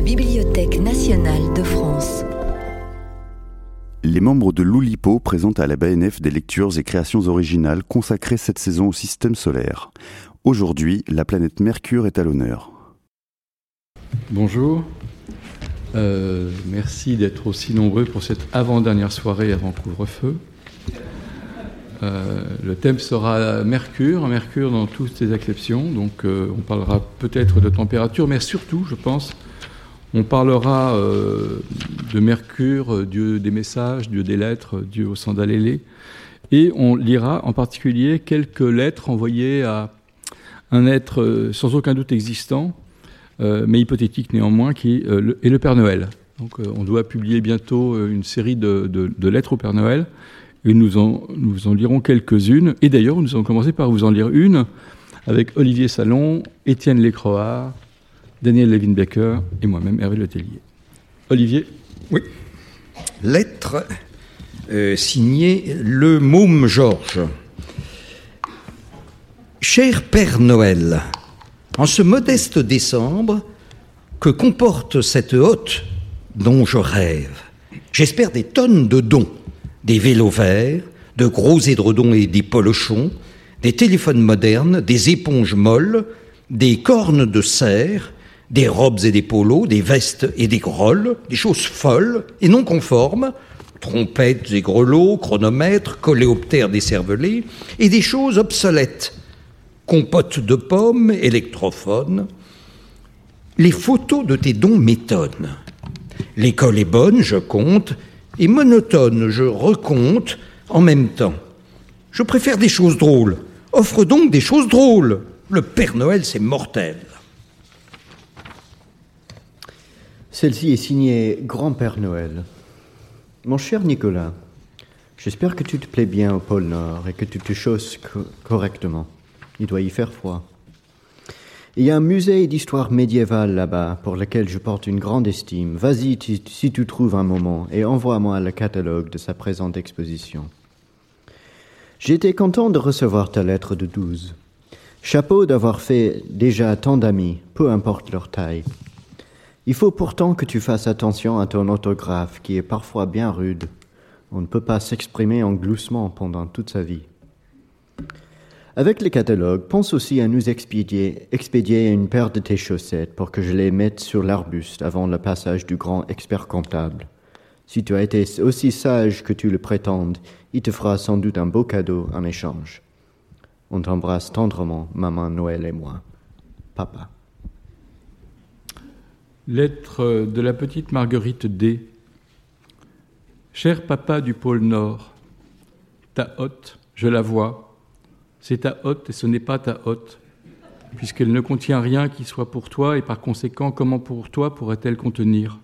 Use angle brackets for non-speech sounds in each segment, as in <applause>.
la Bibliothèque nationale de France. Les membres de l'Oulipo présentent à la BNF des lectures et créations originales consacrées cette saison au système solaire. Aujourd'hui, la planète Mercure est à l'honneur. Bonjour. Euh, merci d'être aussi nombreux pour cette avant-dernière soirée avant couvre-feu. Euh, le thème sera Mercure, Mercure dans toutes ses acceptions. Donc euh, on parlera peut-être de température, mais surtout, je pense, on parlera de Mercure, dieu des messages, dieu des lettres, dieu au sandal ailé. Et on lira en particulier quelques lettres envoyées à un être sans aucun doute existant, euh, mais hypothétique néanmoins, qui euh, est le Père Noël. Donc, euh, on doit publier bientôt une série de, lettres au Père Noël, et nous en, nous en lirons quelques-unes. Et d'ailleurs, nous allons commencer par vous en lire une avec Olivier Salon, Étienne Lécroard, Daniel Levin-Becker et moi-même, Hervé Letellier. Olivier Oui. Lettre signée Le Môme Georges. Cher Père Noël, en ce modeste décembre que comporte cette hôte dont je rêve? J'espère des tonnes de dons, des vélos verts, de gros édredons et des polochons, des téléphones modernes, des éponges molles, des cornes de cerf, des robes et des polos, des vestes et des grolles, des choses folles et non conformes, trompettes et grelots, chronomètres, coléoptères décervelés, et des choses obsolètes, compote de pommes, électrophone. Les photos de tes dons m'étonnent. L'école est bonne, je compte, et monotone, je recompte en même temps. Je préfère des choses drôles. Offre donc des choses drôles. Le Père Noël, c'est mortel. Celle-ci est signée Grand-Père Noël. Mon cher Nicolas, j'espère que tu te plais bien au pôle Nord et que tu te chausses correctement. Il doit y faire froid. Il y a un musée d'histoire médiévale là-bas pour lequel je porte une grande estime. Vas-y si tu trouves un moment et envoie-moi le catalogue de sa présente exposition. J'étais content de recevoir ta lettre de 12. Chapeau d'avoir fait déjà tant d'amis, peu importe leur taille. Il faut pourtant que tu fasses attention à ton orthographe qui est parfois bien rude. On ne peut pas s'exprimer en gloussement pendant toute sa vie. Avec les catalogues, pense aussi à nous expédier, une paire de tes chaussettes pour que je les mette sur l'arbuste avant le passage du grand expert comptable. Si tu as été aussi sage que tu le prétendes, il te fera sans doute un beau cadeau en échange. On t'embrasse tendrement, maman Noël et moi. Papa. Lettre de la petite Marguerite D. Cher papa du pôle Nord, ta hôte, je la vois, c'est ta hôte et ce n'est pas ta hôte, puisqu'elle ne contient rien qui soit pour toi, et par conséquent, comment pour toi pourrait-elle contenir?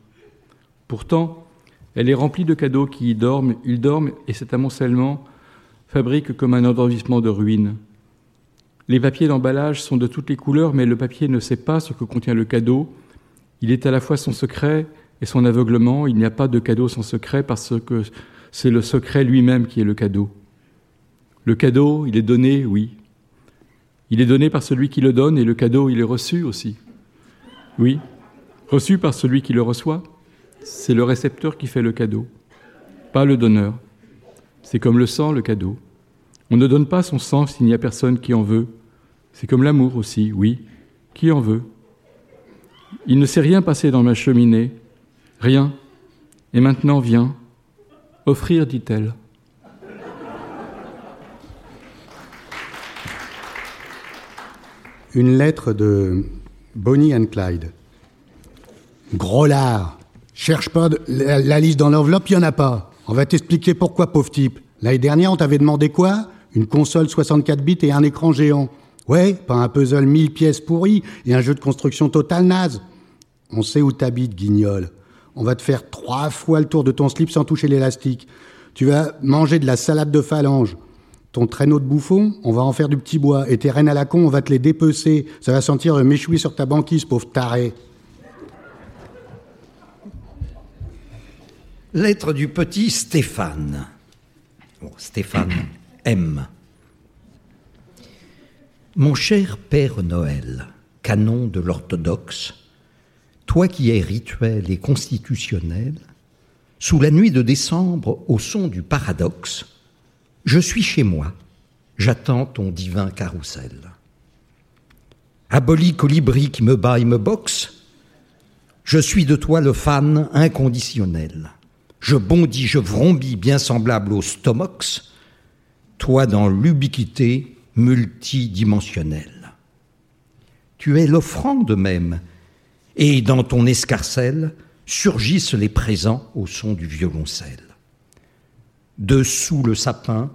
Pourtant, elle est remplie de cadeaux qui y dorment, ils dorment, et cet amoncellement fabrique comme un endormissement de ruines. Les papiers d'emballage sont de toutes les couleurs, mais le papier ne sait pas ce que contient le cadeau. Il est à la fois son secret et son aveuglement. Il n'y a pas de cadeau sans secret parce que c'est le secret lui-même qui est le cadeau. Le cadeau, il est donné, oui. Il est donné par celui qui le donne et le cadeau, il est reçu aussi. Oui, reçu par celui qui le reçoit. C'est le récepteur qui fait le cadeau, pas le donneur. C'est comme le sang, le cadeau. On ne donne pas son sang s'il n'y a personne qui en veut. C'est comme l'amour aussi, oui. Qui en veut? Il ne s'est rien passé dans ma cheminée, rien. Et maintenant viens. Offrir, dit-elle. une lettre de Bonnie and Clyde. Gros lard, cherche pas la, liste dans l'enveloppe, il n'y en a pas. On va t'expliquer pourquoi, pauvre type. L'année dernière, on t'avait demandé quoi? Une console 64 bits et un écran géant. Ouais, pas un puzzle 1000 pièces pourries et un jeu de construction total naze. On sait où t'habites, guignol. On va te faire trois fois le tour de ton slip sans toucher l'élastique. Tu vas manger de la salade de phalange. Ton traîneau de bouffon, on va en faire du petit bois. Et tes rennes à la con, on va te les dépecer. Ça va sentir méchoui sur ta banquise, pauvre taré. Lettre du petit Stéphane. Stéphane M. Mon cher Père Noël, canon de l'orthodoxe, toi qui es rituel et constitutionnel, sous la nuit de décembre, au son du paradoxe, je suis chez moi, j'attends ton divin carrousel. Aboli colibri qui me bat et me boxe, je suis de toi le fan inconditionnel. Je bondis, je vrombis, bien semblable au stomox, toi dans l'ubiquité multidimensionnelle. Tu es l'offrande même, et dans ton escarcelle surgissent les présents au son du violoncelle. Dessous le sapin,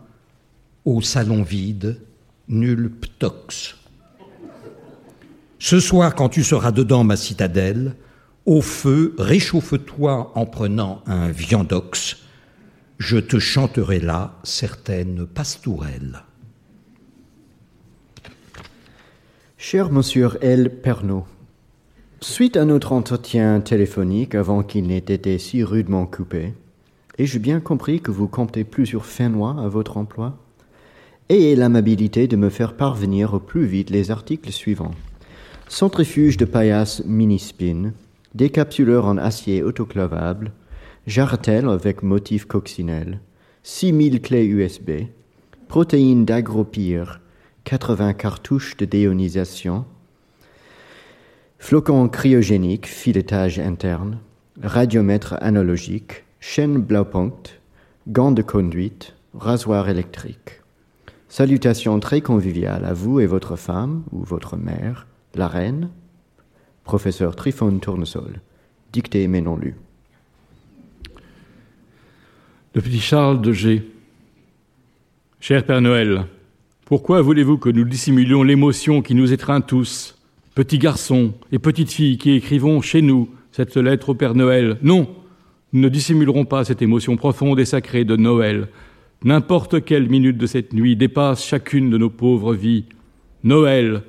au salon vide, nul ptox. Ce soir, quand tu seras dedans ma citadelle, au feu, réchauffe-toi en prenant un viandox. Je te chanterai là certaines pastourelles. Cher monsieur L. Pernot, suite à notre entretien téléphonique avant qu'il n'ait été si rudement coupé, ai-je bien compris que vous comptez plusieurs Fénois à votre emploi Ayez l'amabilité de me faire parvenir au plus vite les articles suivants. Centrifuge de paillasse mini-spin, décapsuleur en acier autoclavable, jarretel avec motif coccinelle, 6000 clés USB, protéines d'agropire, 80 cartouches de déonisation, flocons cryogéniques, filetage interne, radiomètre analogique, chaîne Blaupunkt, gants de conduite, rasoir électrique. Salutations très conviviales à vous et votre femme ou votre mère, la reine, professeur Trifon Tournesol, dicté mais non lu. Le petit Charles de G. Cher Père Noël, pourquoi voulez-vous que nous dissimulions l'émotion qui nous étreint tous, petits garçons et petites filles qui écrivons chez nous cette lettre au Père Noël? Non, nous ne dissimulerons pas cette émotion profonde et sacrée de Noël. N'importe quelle minute de cette nuit dépasse chacune de nos pauvres vies. Noël,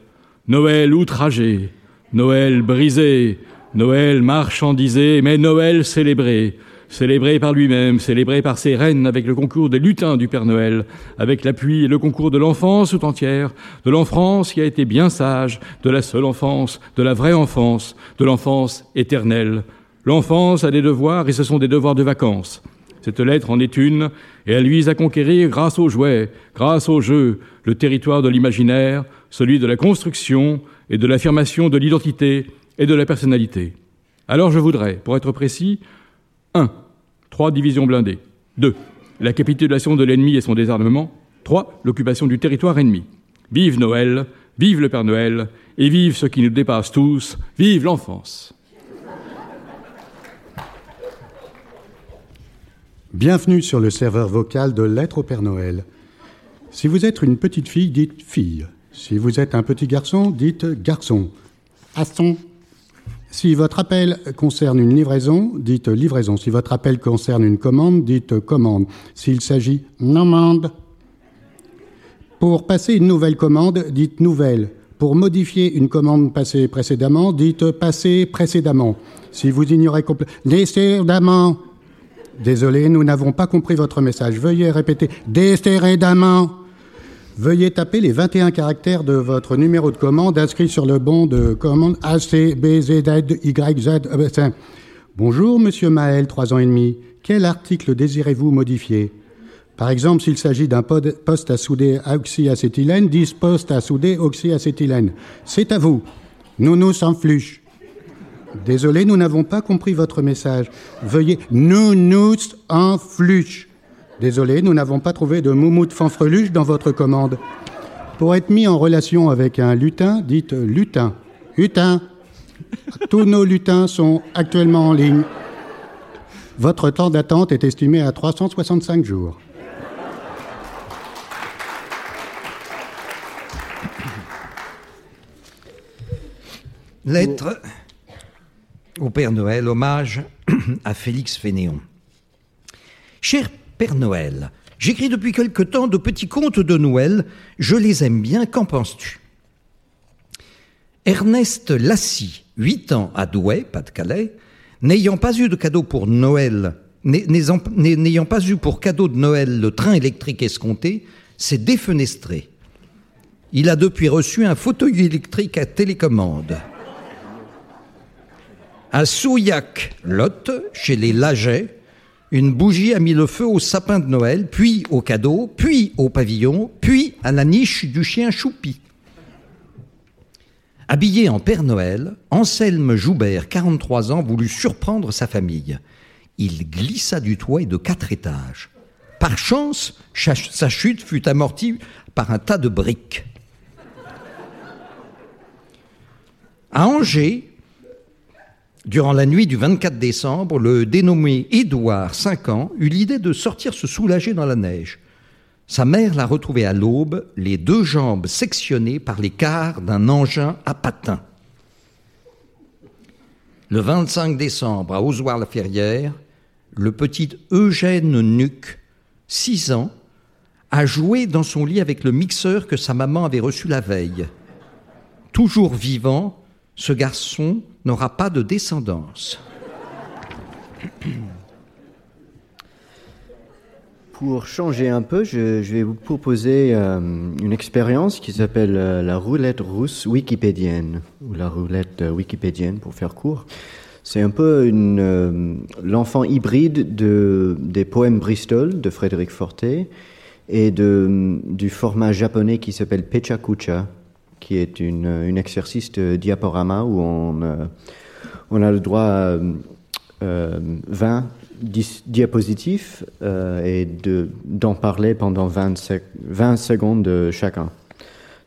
Noël outragé, Noël brisé, Noël marchandisé, mais Noël célébré, célébré par lui-même, célébré par ses reines avec le concours des lutins du Père Noël, avec l'appui et le concours de l'enfance tout entière, de l'enfance qui a été bien sage, de la seule enfance, de la vraie enfance, de l'enfance éternelle. L'enfance a des devoirs et ce sont des devoirs de vacances. Cette lettre en est une, et elle vise à conquérir grâce aux jouets, grâce aux jeux, le territoire de l'imaginaire, celui de la construction et de l'affirmation de l'identité et de la personnalité. Alors je voudrais, pour être précis, 1. Trois divisions blindées. 2. La capitulation de l'ennemi et son désarmement. 3. L'occupation du territoire ennemi. Vive Noël, vive le Père Noël, et vive ce qui nous dépasse tous, vive l'enfance. Bienvenue sur le serveur vocal de Lettres au Père Noël. Si vous êtes une petite fille, dites fille. Si vous êtes un petit garçon, dites garçon. Aston. Si votre appel concerne une livraison, dites livraison. Si votre appel concerne une commande, dites commande. S'il s'agit d'amende. Pour passer une nouvelle commande, dites nouvelle. Pour modifier une commande passée précédemment, dites passée précédemment. Si vous ignorez complètement. Désolé, nous n'avons pas compris votre message. Veuillez répéter décédamment. Veuillez taper les 21 caractères de votre numéro de commande inscrit sur le bon de commande ACBZYZ. Bonjour, monsieur Maël, trois ans et demi. Quel article désirez-vous modifier? Par exemple, s'il s'agit d'un poste à souder oxyacétylène, 10 postes à souder oxyacétylène. C'est à vous. Nous nous en fluche. Désolé, nous n'avons pas compris votre message. Veuillez nous nous en fluche. Désolé, nous n'avons pas trouvé de moumoute fanfreluche dans votre commande. Pour être mis en relation avec un lutin, dites lutin. Lutin. Tous nos lutins sont actuellement en ligne. Votre temps d'attente est estimé à 365 jours. Lettre au Père Noël, hommage à Félix Fénéon. Noël, j'écris depuis quelque temps de petits contes de Noël. Je les aime bien. Qu'en penses-tu? Ernest Lassie, 8 ans à Douai, Pas-de-Calais, n'ayant pas eu de cadeau pour Noël, n'ayant pas eu pour cadeau de Noël le train électrique escompté, s'est défenestré. Il a depuis reçu un fauteuil électrique à télécommande. À Souillac, Lot, chez les Lagets, une bougie a mis le feu au sapin de Noël, puis au cadeau, puis au pavillon, puis à la niche du chien choupi. Habillé en Père Noël, Anselme Joubert, 43 ans, voulut surprendre sa famille. Il glissa du toit et de quatre étages. Par chance, sa chute fut amortie par un tas de briques. À Angers, durant la nuit du 24 décembre, le dénommé Édouard, 5 ans, eut l'idée de sortir se soulager dans la neige. Sa mère l'a retrouvé à l'aube, les deux jambes sectionnées par quarts d'un engin à patins. Le 25 décembre, à Ozoir-la-Ferrière, le petit Eugène Nuc, 6 ans, a joué dans son lit avec le mixeur que sa maman avait reçu la veille. Toujours vivant, ce garçon n'aura pas de descendance. <clears throat> Pour changer un peu, je, vais vous proposer euh, une expérience qui s'appelle euh, la roulette russe wikipédienne, ou la roulette euh, wikipédienne pour faire court. C'est un peu l'enfant hybride de, des poèmes Bristol de Frédéric Fortet et du format japonais qui s'appelle Pechakucha, qui est une, une exercice de diaporama où on, on a le droit à 20 diapositifs euh, et d'en parler pendant 20, 20, secondes de chacun.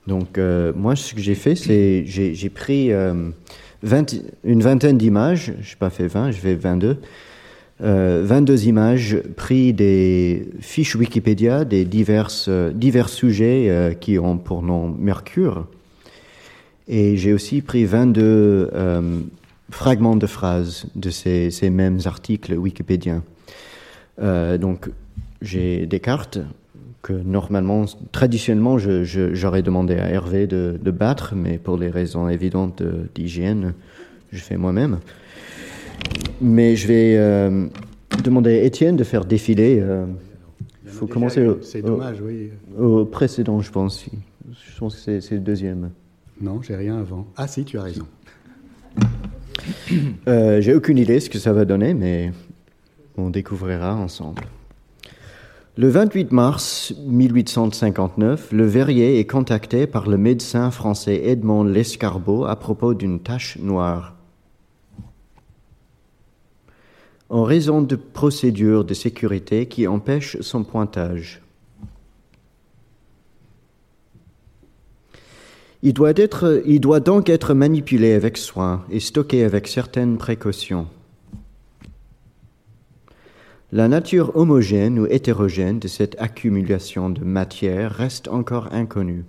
Donc, euh, moi, ce que j'ai fait, c'est j'ai pris 20, euh, une vingtaine d'images, je n'ai pas fait 20, je fais 22. 22 images pris des fiches Wikipédia des divers sujets qui ont pour nom Mercure. Et j'ai aussi pris 22 fragments de phrases de ces, ces mêmes articles wikipédiens. Euh, donc, j'ai des cartes que normalement, traditionnellement, j'aurais demandé à Hervé de, de, battre, mais pour des raisons évidentes d'hygiène, je fais moi-même. Mais je vais euh, demander à Étienne de faire défiler. Euh, il faut commencer au, dommage, oui. au précédent, je pense. Je pense que c'est le deuxième. Non, j'ai rien avant. Ah si, tu as raison. Euh, j'ai aucune idée ce que ça va donner, mais on découvrira ensemble. Le 28 mars 1859, le verrier est contacté par le médecin français Edmond Lescarbot à propos d'une tache noire. En raison de procédures de sécurité qui empêchent son pointage. Il doit, être, il doit donc être manipulé avec soin et stocké avec certaines précautions. La nature homogène ou hétérogène de cette accumulation de matière reste encore inconnue.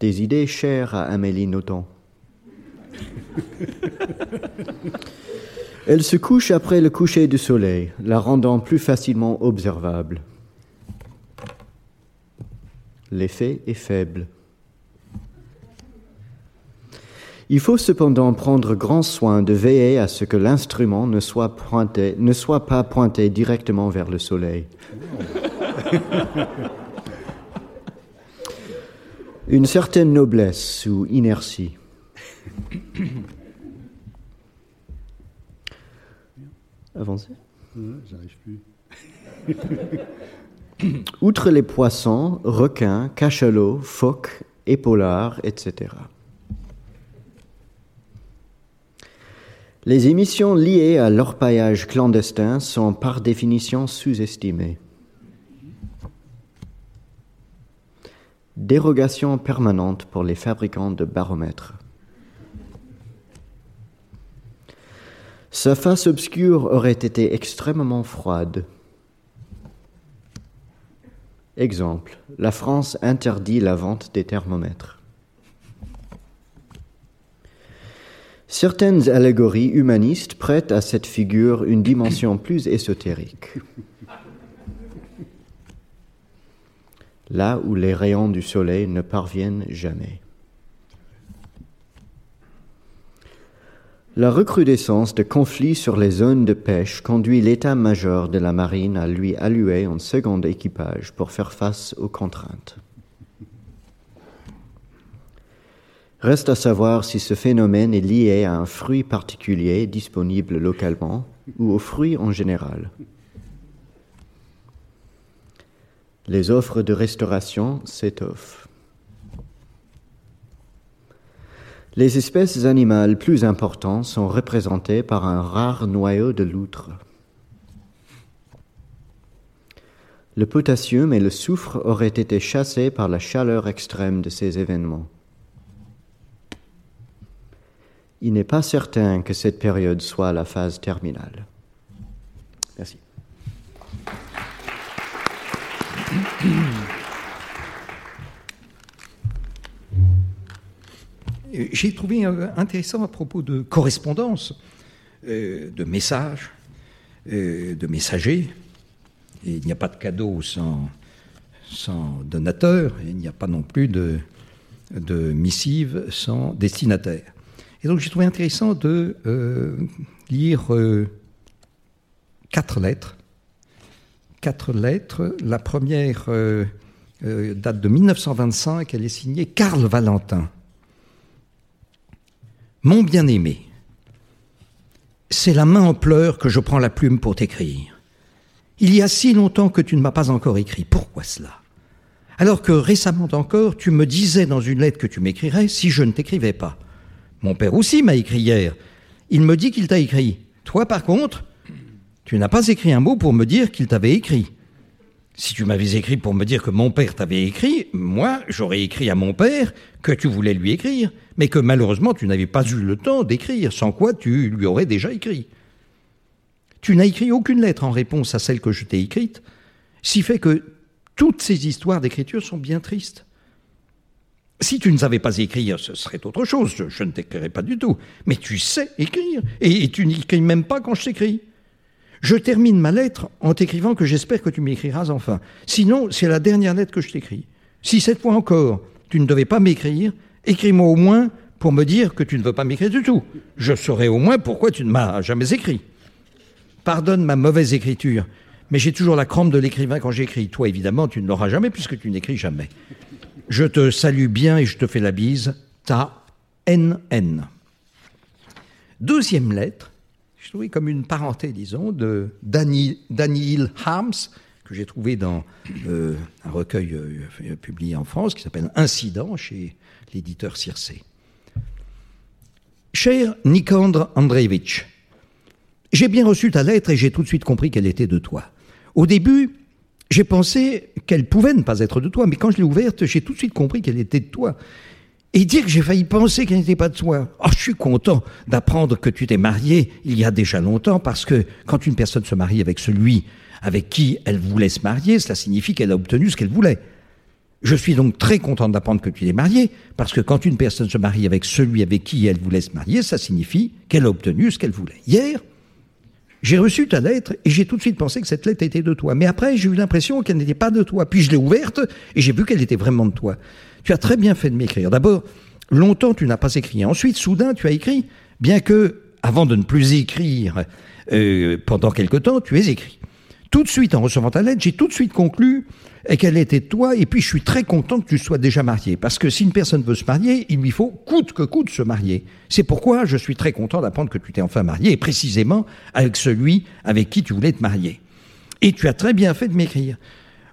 Des idées chères à Amélie Nothomb. <laughs> Elle se couche après le coucher du soleil, la rendant plus facilement observable l'effet est faible. Il faut cependant prendre grand soin de veiller à ce que l'instrument ne soit, pointé, ne soit pas pointé directement vers le soleil. <laughs> Une certaine noblesse ou inertie. <coughs> Avancez. J'arrive plus. <laughs> <clears throat> outre les poissons, requins, cachalots, phoques, épaulards, etc. Les émissions liées à l'orpaillage clandestin sont par définition sous-estimées. Dérogation permanente pour les fabricants de baromètres. Sa face obscure aurait été extrêmement froide. Exemple, la France interdit la vente des thermomètres. Certaines allégories humanistes prêtent à cette figure une dimension plus ésotérique. Là où les rayons du soleil ne parviennent jamais. La recrudescence de conflits sur les zones de pêche conduit l'état-major de la marine à lui allouer un second équipage pour faire face aux contraintes. Reste à savoir si ce phénomène est lié à un fruit particulier disponible localement ou aux fruits en général. Les offres de restauration s'étoffent. Les espèces animales plus importantes sont représentées par un rare noyau de loutre. Le potassium et le soufre auraient été chassés par la chaleur extrême de ces événements. Il n'est pas certain que cette période soit la phase terminale. Merci. J'ai trouvé intéressant à propos de correspondance, euh, de messages, euh, de messagers. Et il n'y a pas de cadeau sans, sans donateur, et il n'y a pas non plus de, de missive sans destinataire. Et donc j'ai trouvé intéressant de euh, lire quatre lettres. Quatre lettres. La première date de 1925, elle est signée Karl Valentin. Mon bien-aimé, c'est la main en pleurs que je prends la plume pour t'écrire. Il y a si longtemps que tu ne m'as pas encore écrit. Pourquoi cela? Alors que récemment encore, tu me disais dans une lettre que tu m'écrirais si je ne t'écrivais pas. Mon père aussi m'a écrit hier. Il me dit qu'il t'a écrit. Toi, par contre, tu n'as pas écrit un mot pour me dire qu'il t'avait écrit. Si tu m'avais écrit pour me dire que mon père t'avait écrit, moi, j'aurais écrit à mon père que tu voulais lui écrire, mais que malheureusement tu n'avais pas eu le temps d'écrire, sans quoi tu lui aurais déjà écrit. Tu n'as écrit aucune lettre en réponse à celle que je t'ai écrite, si fait que toutes ces histoires d'écriture sont bien tristes. Si tu ne savais pas écrire, ce serait autre chose, je, ne t'écrirais pas du tout. Mais tu sais écrire, et, et tu n'écris même pas quand je t'écris. Je termine ma lettre en t'écrivant que j'espère que tu m'écriras enfin. Sinon, c'est la dernière lettre que je t'écris. Si cette fois encore, tu ne devais pas m'écrire, écris-moi au moins pour me dire que tu ne veux pas m'écrire du tout. Je saurai au moins pourquoi tu ne m'as jamais écrit. Pardonne ma mauvaise écriture, mais j'ai toujours la crampe de l'écrivain quand j'écris. Toi, évidemment, tu ne l'auras jamais puisque tu n'écris jamais. Je te salue bien et je te fais la bise. Ta NN. Deuxième lettre, trouvais comme une parenté, disons, de Daniel Harms, que j'ai trouvé dans euh, un recueil euh, publié en France qui s'appelle Incident chez l'éditeur Circé. Cher Nikandre Andreevitch, j'ai bien reçu ta lettre et j'ai tout de suite compris qu'elle était de toi. Au début, j'ai pensé qu'elle pouvait ne pas être de toi, mais quand je l'ai ouverte, j'ai tout de suite compris qu'elle était de toi et dire que j'ai failli penser qu'elle n'était pas de soi. Oh, je suis content d'apprendre que tu t'es marié il y a déjà longtemps, parce que quand une personne se marie avec celui avec qui elle voulait se marier, cela signifie qu'elle a obtenu ce qu'elle voulait. Je suis donc très content d'apprendre que tu t'es marié, parce que quand une personne se marie avec celui avec qui elle voulait se marier, ça signifie qu'elle a obtenu ce qu'elle voulait. Hier, j'ai reçu ta lettre et j'ai tout de suite pensé que cette lettre était de toi. Mais après, j'ai eu l'impression qu'elle n'était pas de toi. Puis je l'ai ouverte et j'ai vu qu'elle était vraiment de toi. Tu as très bien fait de m'écrire. D'abord, longtemps tu n'as pas écrit. Ensuite, soudain, tu as écrit, bien que, avant de ne plus écrire euh, pendant quelque temps, tu es écrit. Tout de suite, en recevant ta lettre, j'ai tout de suite conclu qu'elle était de toi, et puis je suis très content que tu sois déjà marié, parce que si une personne veut se marier, il lui faut coûte que coûte se marier. C'est pourquoi je suis très content d'apprendre que tu t'es enfin marié, et précisément avec celui avec qui tu voulais te marier. Et tu as très bien fait de m'écrire.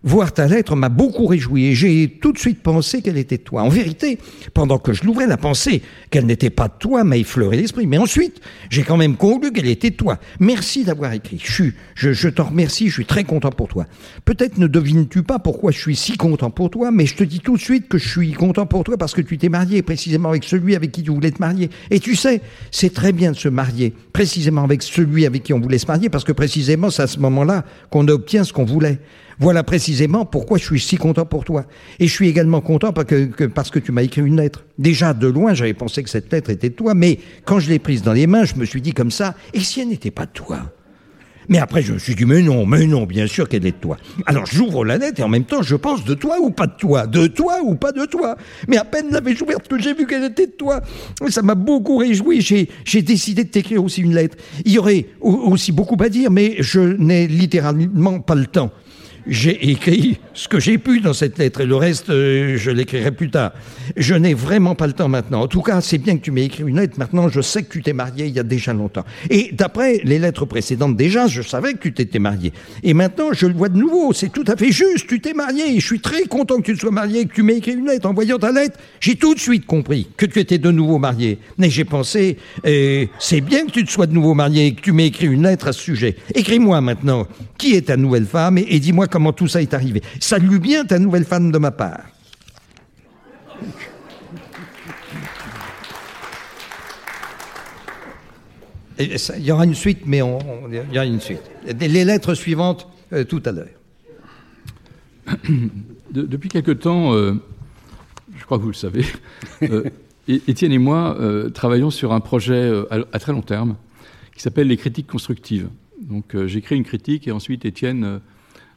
Voir ta lettre m'a beaucoup réjoui et j'ai tout de suite pensé qu'elle était toi. En vérité, pendant que je l'ouvrais, la pensée qu'elle n'était pas toi m'a effleuré l'esprit. Mais ensuite, j'ai quand même conclu qu'elle était toi. Merci d'avoir écrit. Je, je, je t'en remercie, je suis très content pour toi. Peut-être ne devines-tu pas pourquoi je suis si content pour toi, mais je te dis tout de suite que je suis content pour toi parce que tu t'es marié précisément avec celui avec qui tu voulais te marier. Et tu sais, c'est très bien de se marier précisément avec celui avec qui on voulait se marier parce que précisément c'est à ce moment-là qu'on obtient ce qu'on voulait. Voilà précisément pourquoi je suis si content pour toi. Et je suis également content parce que, parce que tu m'as écrit une lettre. Déjà, de loin, j'avais pensé que cette lettre était de toi, mais quand je l'ai prise dans les mains, je me suis dit comme ça, et si elle n'était pas de toi? Mais après, je me suis dit, mais non, mais non, bien sûr qu'elle est de toi. Alors j'ouvre la lettre et en même temps, je pense de toi ou pas de toi, de toi ou pas de toi? Mais à peine l'avais-je ouverte que j'ai vu qu'elle était de toi. Ça m'a beaucoup réjoui. J'ai décidé de t'écrire aussi une lettre. Il y aurait aussi beaucoup à dire, mais je n'ai littéralement pas le temps. J'ai écrit ce que j'ai pu dans cette lettre et le reste, euh, je l'écrirai plus tard. Je n'ai vraiment pas le temps maintenant. En tout cas, c'est bien que tu m'aies écrit une lettre. Maintenant, je sais que tu t'es marié il y a déjà longtemps. Et d'après les lettres précédentes, déjà, je savais que tu t'étais marié. Et maintenant, je le vois de nouveau. C'est tout à fait juste. Tu t'es marié. Et je suis très content que tu te sois marié, que tu m'aies écrit une lettre. En voyant ta lettre, j'ai tout de suite compris que tu étais de nouveau marié. Mais j'ai pensé, euh, c'est bien que tu te sois de nouveau marié et que tu m'aies écrit une lettre à ce sujet. Écris-moi maintenant. Qui est ta nouvelle femme et, et dis-moi comment tout ça est arrivé. Salue bien ta nouvelle femme de ma part. Il y aura une suite, mais on, on- il y aura une suite. Les lettres suivantes euh, tout à l'heure. <coughs> De- depuis quelque temps, euh, je crois que vous le savez, euh, <laughs> Étienne et moi euh, travaillons sur un projet à, à très long terme qui s'appelle les critiques constructives. Donc j'écris une critique et ensuite Étienne,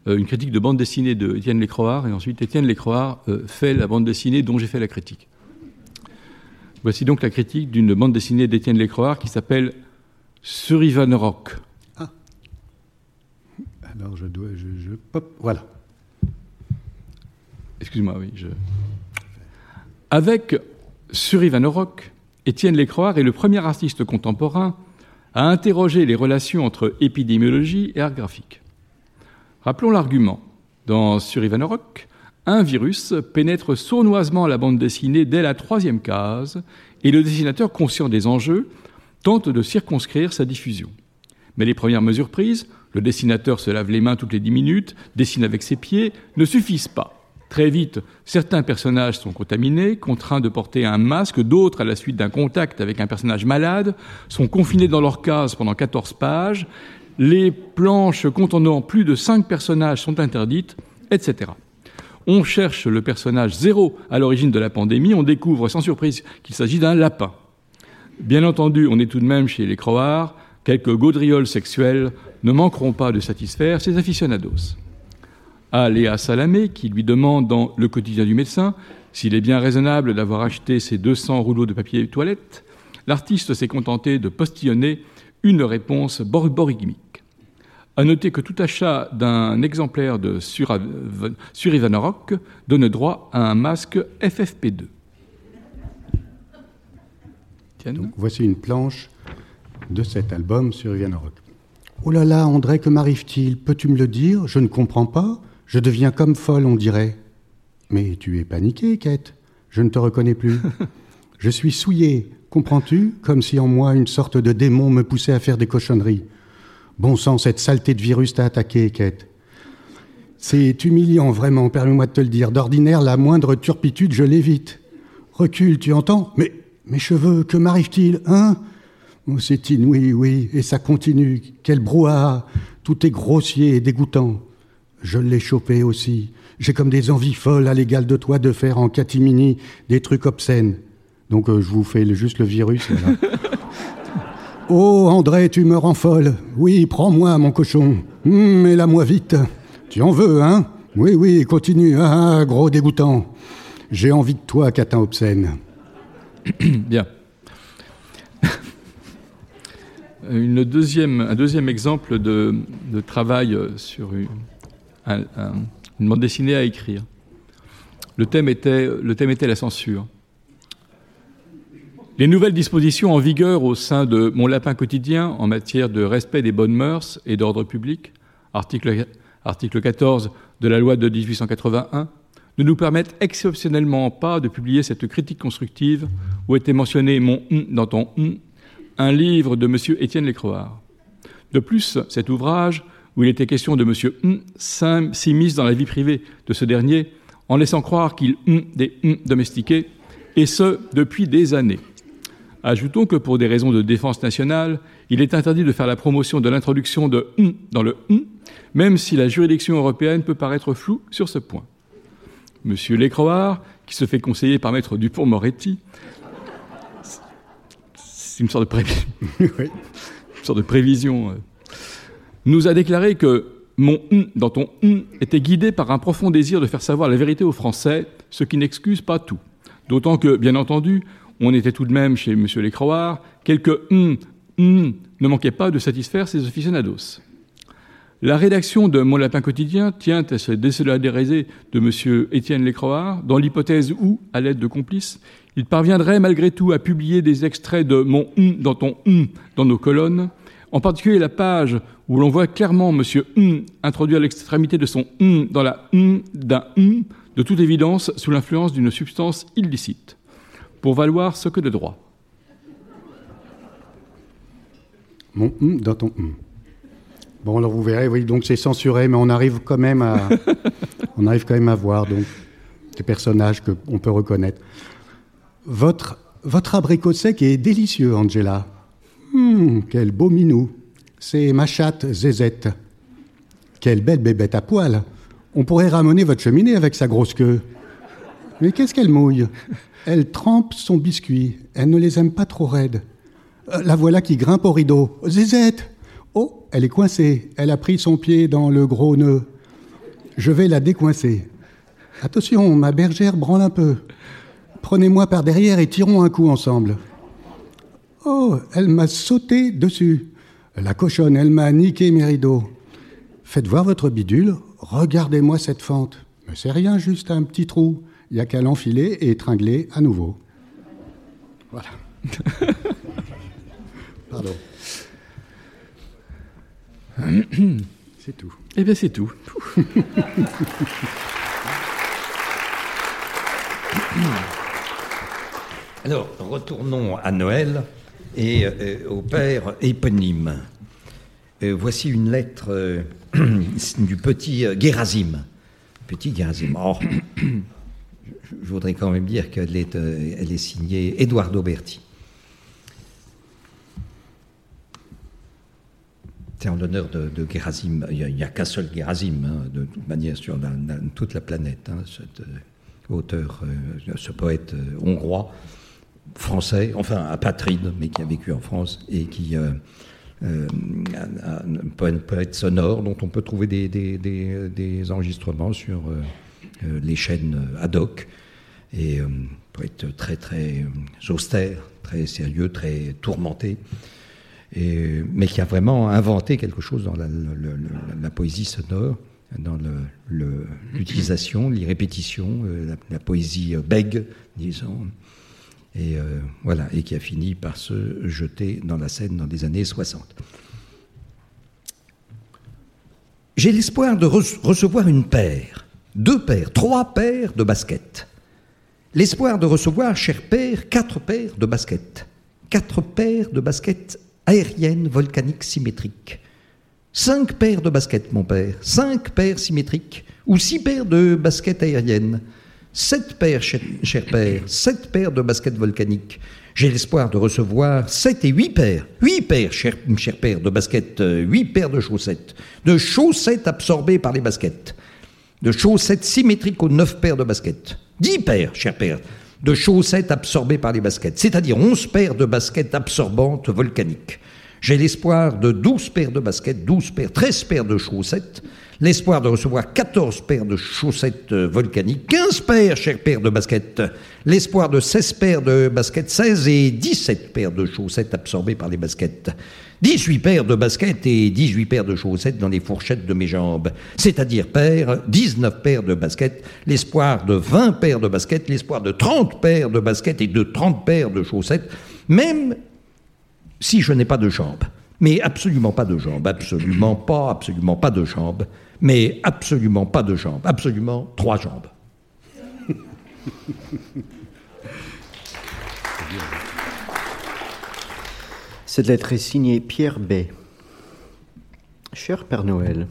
une critique de bande dessinée de Étienne Lécroard et ensuite Étienne Lécroard euh, fait la bande dessinée dont j'ai fait la critique. Voici donc la critique d'une bande dessinée d'Étienne Lécroard qui s'appelle Sur Ivan Rock. Alors je dois. Je, je- pop, voilà. Excuse-moi, oui. Je... Avec Sur Ivan Rock, Étienne Lécroard est le premier artiste contemporain à interroger les relations entre épidémiologie et art graphique. Rappelons l'argument. Dans Sur Ivan Rock, un virus pénètre sournoisement la bande dessinée dès la troisième case et le dessinateur, conscient des enjeux, tente de circonscrire sa diffusion. Mais les premières mesures prises, le dessinateur se lave les mains toutes les dix minutes, dessine avec ses pieds, ne suffisent pas. Très vite, certains personnages sont contaminés, contraints de porter un masque, d'autres, à la suite d'un contact avec un personnage malade, sont confinés dans leur case pendant 14 pages, les planches contenant plus de 5 personnages sont interdites, etc. On cherche le personnage zéro à l'origine de la pandémie, on découvre sans surprise qu'il s'agit d'un lapin. Bien entendu, on est tout de même chez les croards, quelques gaudrioles sexuelles ne manqueront pas de satisfaire ses aficionados. À Léa Salamé, qui lui demande dans Le quotidien du médecin s'il est bien raisonnable d'avoir acheté ses 200 rouleaux de papier toilette, l'artiste s'est contenté de postillonner une réponse bor- borygmique. À noter que tout achat d'un exemplaire de Surivanarok donne droit à un masque FFP2. Tiens, Donc voici une planche de cet album sur Ivan Rock. Oh là là, André, que m'arrive-t-il? Peux-tu me le dire? Je ne comprends pas. Je deviens comme folle, on dirait. Mais tu es paniquée, Kate. Je ne te reconnais plus. <laughs> Je suis souillé, comprends-tu Comme si en moi une sorte de démon me poussait à faire des cochonneries? Bon sang, cette saleté de virus t'a attaqué, Kate. C'est humiliant, vraiment, permets-moi de te le dire. D'ordinaire, la moindre turpitude, je l'évite. Recule, tu entends? Mais mes cheveux, que m'arrive-t-il Hein? Oh, C'est inouï, oui, et ça continue. Quel brouhaha Tout est grossier et dégoûtant. Je l'ai chopé aussi. J'ai comme des envies folles à l'égal de toi de faire en catimini des trucs obscènes. Donc euh, je vous fais le- juste le virus. voilà. <laughs> oh, André, tu me rends folle. Oui, prends-moi, mon cochon. Hum, Mets-la-moi vite. Tu en veux, hein? Oui, oui, continue. Ah, gros dégoûtant. J'ai envie de toi, catin obscène. <coughs> Bien. Une deuxième, un deuxième exemple de, de travail euh, sur une, un- un- une bande dessinée à écrire. Le thème était, le thème était la censure. Les nouvelles dispositions en vigueur au sein de Mon Lapin quotidien en matière de respect des bonnes mœurs et d'ordre public, article, article 14 de la loi de 1881, ne nous permettent exceptionnellement pas de publier cette critique constructive où était mentionné mon dans ton un livre de M. Étienne Lécroard. De plus, cet ouvrage, où il était question de M. S'im- s'immisce dans la vie privée de ce dernier en laissant croire qu'il des domestiqués, et ce, depuis des années. Ajoutons que pour des raisons de défense nationale, il est interdit de faire la promotion de l'introduction de hum dans le hum, même si la juridiction européenne peut paraître floue sur ce point. Monsieur Lécroard, qui se fait conseiller par maître Dupont-Moretti, c'est une sorte de, prévi- <laughs> Oui. une sorte de prévision, euh, nous a déclaré que mon hum dans ton hum était guidé par un profond désir de faire savoir la vérité aux Français, ce qui n'excuse pas tout. D'autant que, bien entendu, on était tout de même chez M. Lécroard, quelques hum, hum ne manquaient pas de satisfaire ses aficionados. La rédaction de Mon Lapin quotidien tient à se désolidariser de M. Étienne Lécroard, dans l'hypothèse où, à l'aide de complices, il parviendrait malgré tout à publier des extraits de Mon hum dans ton hum dans nos colonnes, en particulier la page où l'on voit clairement M. Hum introduire l'extrémité de son hum dans la hum d'un hum, de toute évidence sous l'influence d'une substance illicite, pour valoir ce que de droit. Mon hum dans ton hum. Bon, alors vous verrez, oui, donc c'est censuré, mais on arrive quand même à, <laughs> on arrive quand même à voir donc des personnages qu'on peut reconnaître. Votre, votre abricot sec est délicieux, Angela. Hum, quel beau minou. C'est ma chatte Zézette. Quelle belle bébête à poil. On pourrait ramener votre cheminée avec sa grosse queue. Mais qu'est-ce qu'elle mouille? Elle trempe son biscuit. Elle ne les aime pas trop raides. Euh, la voilà qui grimpe au rideau. Zézette Oh, elle est coincée. Elle a pris son pied dans le gros nœud. Je vais la décoincer. Attention, ma bergère branle un peu. Prenez-moi par derrière et tirons un coup ensemble. Oh, elle m'a sauté dessus. La cochonne, elle m'a niqué mes rideaux. Faites voir votre bidule, regardez-moi cette fente. Mais c'est rien, juste un petit trou. Il n'y a qu'à l'enfiler et étrangler à nouveau. Voilà. <laughs> Pardon. <coughs> c'est tout. Eh bien, c'est tout. <coughs> Alors, retournons à Noël et euh, au père éponyme. Euh, voici une lettre euh, <coughs> du petit Gérasim. Petit Gérasim. Or, je voudrais quand même dire qu'elle est, elle est signée Eduardo Berti. C'est en l'honneur de, de Gérasim. Il n'y a, qu'un seul Gérasim, hein, de toute manière, sur toute la planète. Hein, cet auteur, ce poète hongrois français, enfin apatride, mais qui a vécu en France et qui euh, euh, un poète sonore dont on peut trouver des, enregistrements sur euh, les chaînes ad hoc. Et poète très très austère, très sérieux, très tourmenté. Mais qui a vraiment inventé quelque chose dans la, poésie sonore, dans l'utilisation, le, les répétitions, la, poésie bègue, disons, et euh, qui a fini par se jeter dans la Seine dans les années 60. J'ai l'espoir de recevoir une paire, deux paires, trois paires de baskets. L'espoir de recevoir, cher père, quatre paires de baskets. Quatre paires de baskets aériennes volcaniques symétriques. Cinq paires de baskets, mon père. Cinq paires symétriques. Ou six paires de baskets aériennes. Sept paires, cher, père, sept paires de baskets volcaniques. J'ai l'espoir de recevoir sept et huit paires, huit paires, cher, père, de baskets, euh, huit paires de chaussettes, de chaussettes absorbées par les baskets, de chaussettes symétriques aux neuf paires de baskets, dix paires, cher père, de chaussettes absorbées par les baskets, c'est-à-dire onze paires de baskets absorbantes volcaniques. J'ai l'espoir de douze paires de baskets, douze paires, treize paires de chaussettes, l'espoir de recevoir 14 paires de chaussettes euh, volcaniques, 15 paires, chers paires de baskets, l'espoir de 16 paires de baskets, 16 et 17 paires de chaussettes absorbées par les baskets. 18 paires de baskets et 18 paires de chaussettes dans les fourchettes de mes jambes. C'est-à-dire paires, 19 paires de baskets, l'espoir de 20 paires de baskets, l'espoir de 30 paires de baskets et de 30 paires de chaussettes, même si je n'ai pas de jambes. Mais absolument pas de jambes, absolument pas, absolument pas de jambes mais absolument pas de jambes, absolument trois jambes. Cette lettre est signée Pierre B. Cher Père Noël,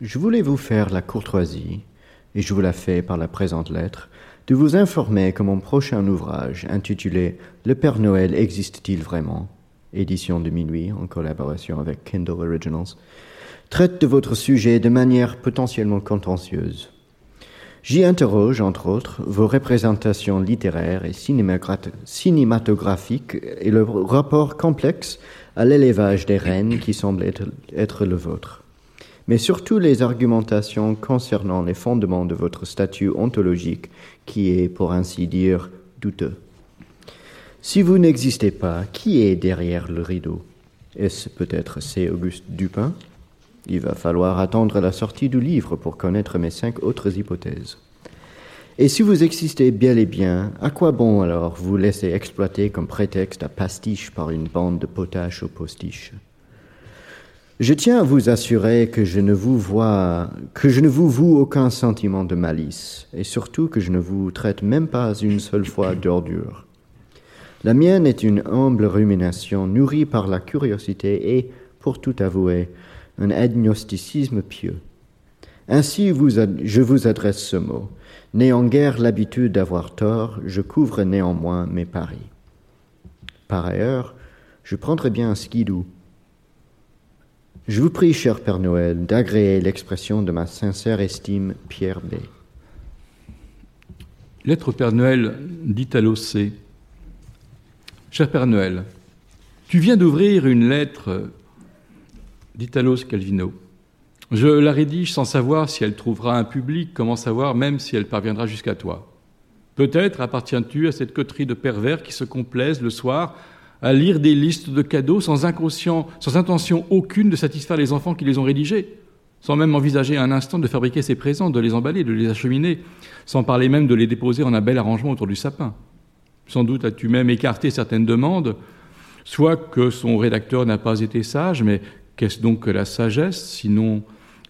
je voulais vous faire la courtoisie, et je vous la fais par la présente lettre, de vous informer que mon prochain ouvrage, intitulé Le Père Noël existe-t-il vraiment? Édition de minuit en collaboration avec Kindle Originals, traite de votre sujet de manière potentiellement contentieuse. J'y interroge, entre autres, vos représentations littéraires et cinématographiques et le rapport complexe à l'élevage des reines qui semble être, le vôtre, mais surtout les argumentations concernant les fondements de votre statut ontologique qui est, pour ainsi dire, douteux. Si vous n'existez pas, qui est derrière le rideau? Est-ce peut-être C. Auguste Dupin? Il va falloir attendre la sortie du livre pour connaître mes cinq autres hypothèses. Et si vous existez bel et bien, à quoi bon alors vous laisser exploiter comme prétexte à pastiche par une bande de potaches au postiche? Je tiens à vous assurer que je ne vous vois, que je ne vous voue aucun sentiment de malice, et surtout que je ne vous traite même pas une seule fois d'ordure. La mienne est une humble rumination nourrie par la curiosité et, pour tout avouer, un agnosticisme pieux. Ainsi je vous adresse ce mot. N'ayant guère l'habitude d'avoir tort, je couvre néanmoins mes paris. Par ailleurs, je prendrai bien un skidou. Je vous prie, cher Père Noël, d'agréer l'expression de ma sincère estime, Pierre B. Lettre Père Noël d'Italo C. Cher Père Noël, tu viens d'ouvrir une lettre d'Italo Calvino. Je la rédige sans savoir si elle trouvera un public, comment savoir même si elle parviendra jusqu'à toi. Peut-être appartiens-tu à cette coterie de pervers qui se complaisent le soir à lire des listes de cadeaux sans intention aucune de satisfaire les enfants qui les ont rédigés, sans même envisager un instant de fabriquer ces présents, de les emballer, de les acheminer, sans parler même de les déposer en un bel arrangement autour du sapin. Sans doute as-tu même écarté certaines demandes, soit que son rédacteur n'a pas été sage, mais qu'est-ce donc que la sagesse, sinon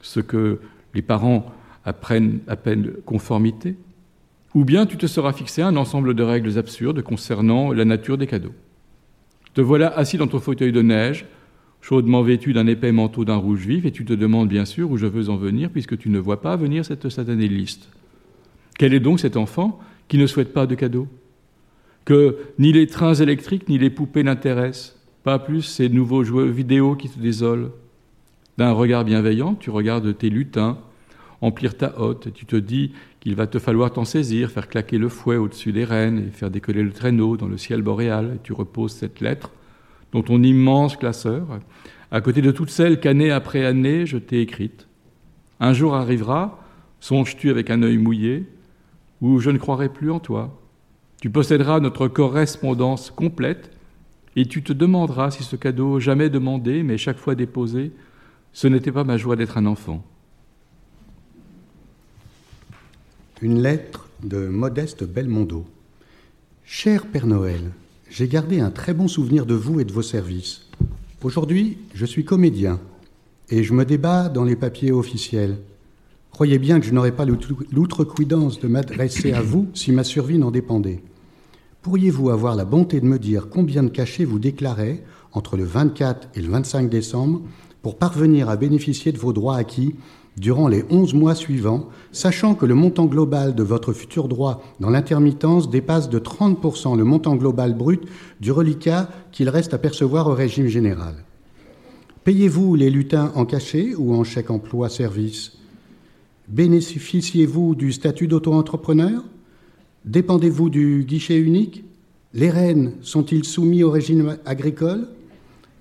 ce que les parents apprennent à peine conformité, ou bien tu te seras fixé un ensemble de règles absurdes concernant la nature des cadeaux. Te voilà assis dans ton fauteuil de neige, chaudement vêtu d'un épais manteau d'un rouge vif, et tu te demandes bien sûr où je veux en venir, puisque tu ne vois pas venir cette satanée liste. Quel est donc cet enfant qui ne souhaite pas de cadeaux? Que ni les trains électriques ni les poupées n'intéressent, pas plus ces nouveaux jeux vidéo qui te désolent d'un regard bienveillant, tu regardes tes lutins emplir ta hotte et tu te dis qu'il va te falloir t'en saisir, faire claquer le fouet au-dessus des rênes et faire décoller le traîneau dans le ciel boréal. Et tu reposes cette lettre dont ton immense classeur, à côté de toutes celles qu'année après année je t'ai écrites. Un jour arrivera, songes-tu avec un œil mouillé, où je ne croirai plus en toi. Tu posséderas notre correspondance complète et tu te demanderas si ce cadeau, jamais demandé, mais chaque fois déposé, ce n'était pas ma joie d'être un enfant. Une lettre de Modeste Belmondo. Cher Père Noël, j'ai gardé un très bon souvenir de vous et de vos services. Aujourd'hui, je suis comédien et je me débat dans les papiers officiels. Croyez bien que je n'aurais pas l'outrecuidance de m'adresser à vous si ma survie n'en dépendait. Pourriez-vous avoir la bonté de me dire combien de cachets vous déclarez entre le 24 et le 25 décembre pour parvenir à bénéficier de vos droits acquis durant les 11 mois suivants, sachant que le montant global de votre futur droit dans l'intermittence dépasse de 30% le montant global brut du reliquat qu'il reste à percevoir au régime général? Payez-vous les lutins en cachet ou en chèque emploi service Bénéficiez-vous du statut d'auto-entrepreneur? Dépendez-vous du guichet unique? Les rennes sont-ils soumis au régime agricole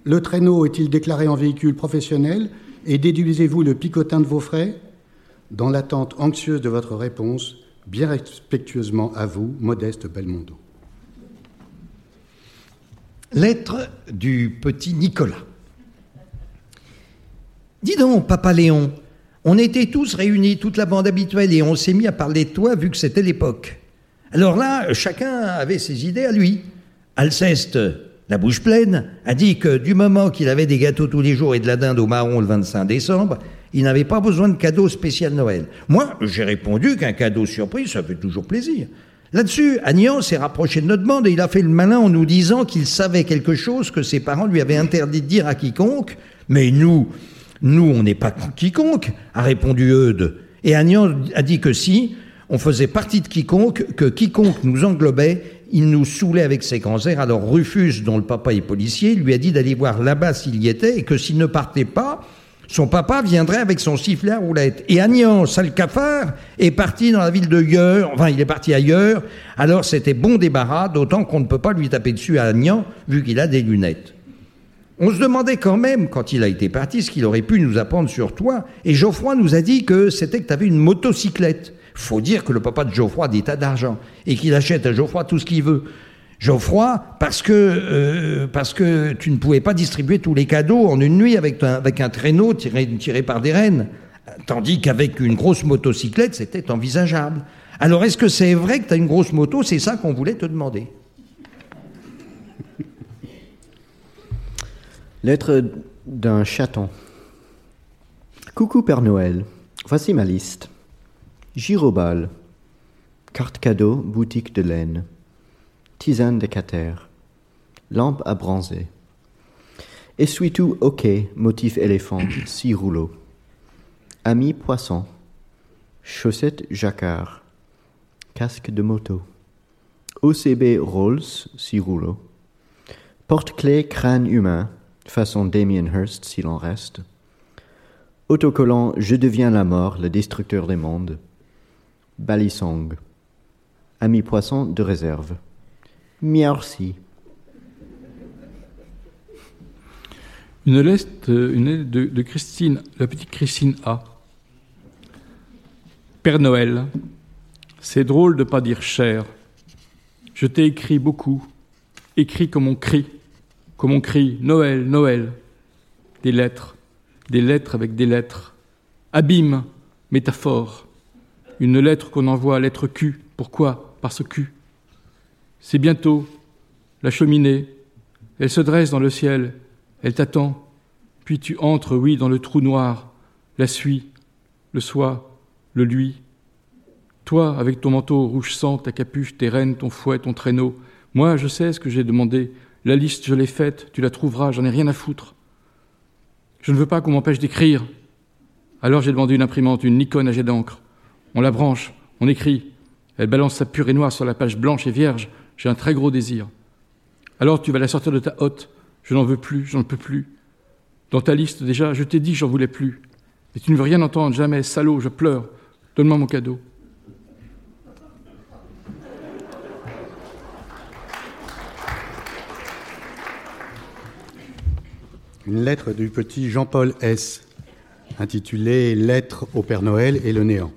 le traîneau est-il déclaré en véhicule professionnel? Et déduisez-vous le picotin de vos frais? Dans l'attente anxieuse de votre réponse, bien respectueusement à vous, Modeste Belmondo. Lettre du petit Nicolas. Dis donc, papa Léon, on était tous réunis, toute la bande habituelle, et on s'est mis à parler de toi vu que c'était l'époque. Alors là, chacun avait ses idées à lui. Alceste, la bouche pleine, a dit que du moment qu'il avait des gâteaux tous les jours et de la dinde au marron le 25 décembre, il n'avait pas besoin de cadeau spécial Noël. Moi, j'ai répondu qu'un cadeau surprise, ça fait toujours plaisir. Là-dessus, Agnan s'est rapproché de notre bande et il a fait le malin en nous disant qu'il savait quelque chose que ses parents lui avaient interdit de dire à quiconque. Mais nous, nous, on n'est pas quiconque, a répondu Eudes. Et Agnan a dit que si, on faisait partie de quiconque, que quiconque nous englobait il nous saoulait avec ses grands airs. Alors Rufus, dont le papa est policier, lui a dit d'aller voir là-bas s'il y était et que s'il ne partait pas, son papa viendrait avec son sifflet à roulette. Et Agnan, sale cafard, est parti dans la ville de Yeur, enfin il est parti ailleurs, alors c'était bon débarras, d'autant qu'on ne peut pas lui taper dessus à Agnan, vu qu'il a des lunettes. On se demandait quand même, quand il a été parti, ce qu'il aurait pu nous apprendre sur toi, et Geoffroy nous a dit que c'était que tu avais une motocyclette faut dire que le papa de Geoffroy a des tas d'argent et qu'il achète à Geoffroy tout ce qu'il veut. Geoffroy, parce que, euh, parce que tu ne pouvais pas distribuer tous les cadeaux en une nuit avec un, traîneau tiré, tiré par des rennes, tandis qu'avec une grosse motocyclette, c'était envisageable. Alors est-ce que c'est vrai que tu as une grosse moto? C'est ça qu'on voulait te demander. Lettre d'un chaton. Coucou Père Noël, voici ma liste. Girobal, carte cadeau, boutique de laine, tisane de lampe à bronzer, essuie-tout OK, motif éléphant, <coughs> six rouleaux, ami poisson, chaussettes jacquard, casque de moto, OCB Rolls, six rouleaux, porte-clés crâne humain, façon Damien Hirst s'il en reste, autocollant Je deviens la mort, le destructeur des mondes, Balisong, ami poisson de réserve, Merci. Une lettre, une lettre de, de Christine, la petite Christine A. Père Noël, c'est drôle de pas dire cher. Je t'ai écrit beaucoup, écrit comme on crie, comme on crie Noël, Noël. Des lettres, des lettres avec des lettres. Abîme, métaphore. Une lettre qu'on envoie à lettre Q. Pourquoi? Parce Q. C'est bientôt. La cheminée. Elle se dresse dans le ciel. Elle t'attend. Puis tu entres, oui, dans le trou noir. La suie. Le soi. Le lui. Toi, avec ton manteau rouge sang, ta capuche, tes rênes, ton fouet, ton traîneau. Moi, je sais ce que j'ai demandé. La liste, je l'ai faite. Tu la trouveras. J'en ai rien à foutre. Je ne veux pas qu'on m'empêche d'écrire. Alors j'ai demandé une imprimante, une Nikon à jet d'encre. On la branche, on écrit. Elle balance sa purée noire sur la page blanche et vierge. J'ai un très gros désir. Alors tu vas la sortir de ta hotte. Je n'en veux plus, j'en peux plus. Dans ta liste déjà, je t'ai dit que j'en voulais plus. Mais tu ne veux rien entendre, jamais, salaud, je pleure. Donne-moi mon cadeau. Une lettre du petit Jean-Paul S, intitulée Lettre au Père Noël et le néant.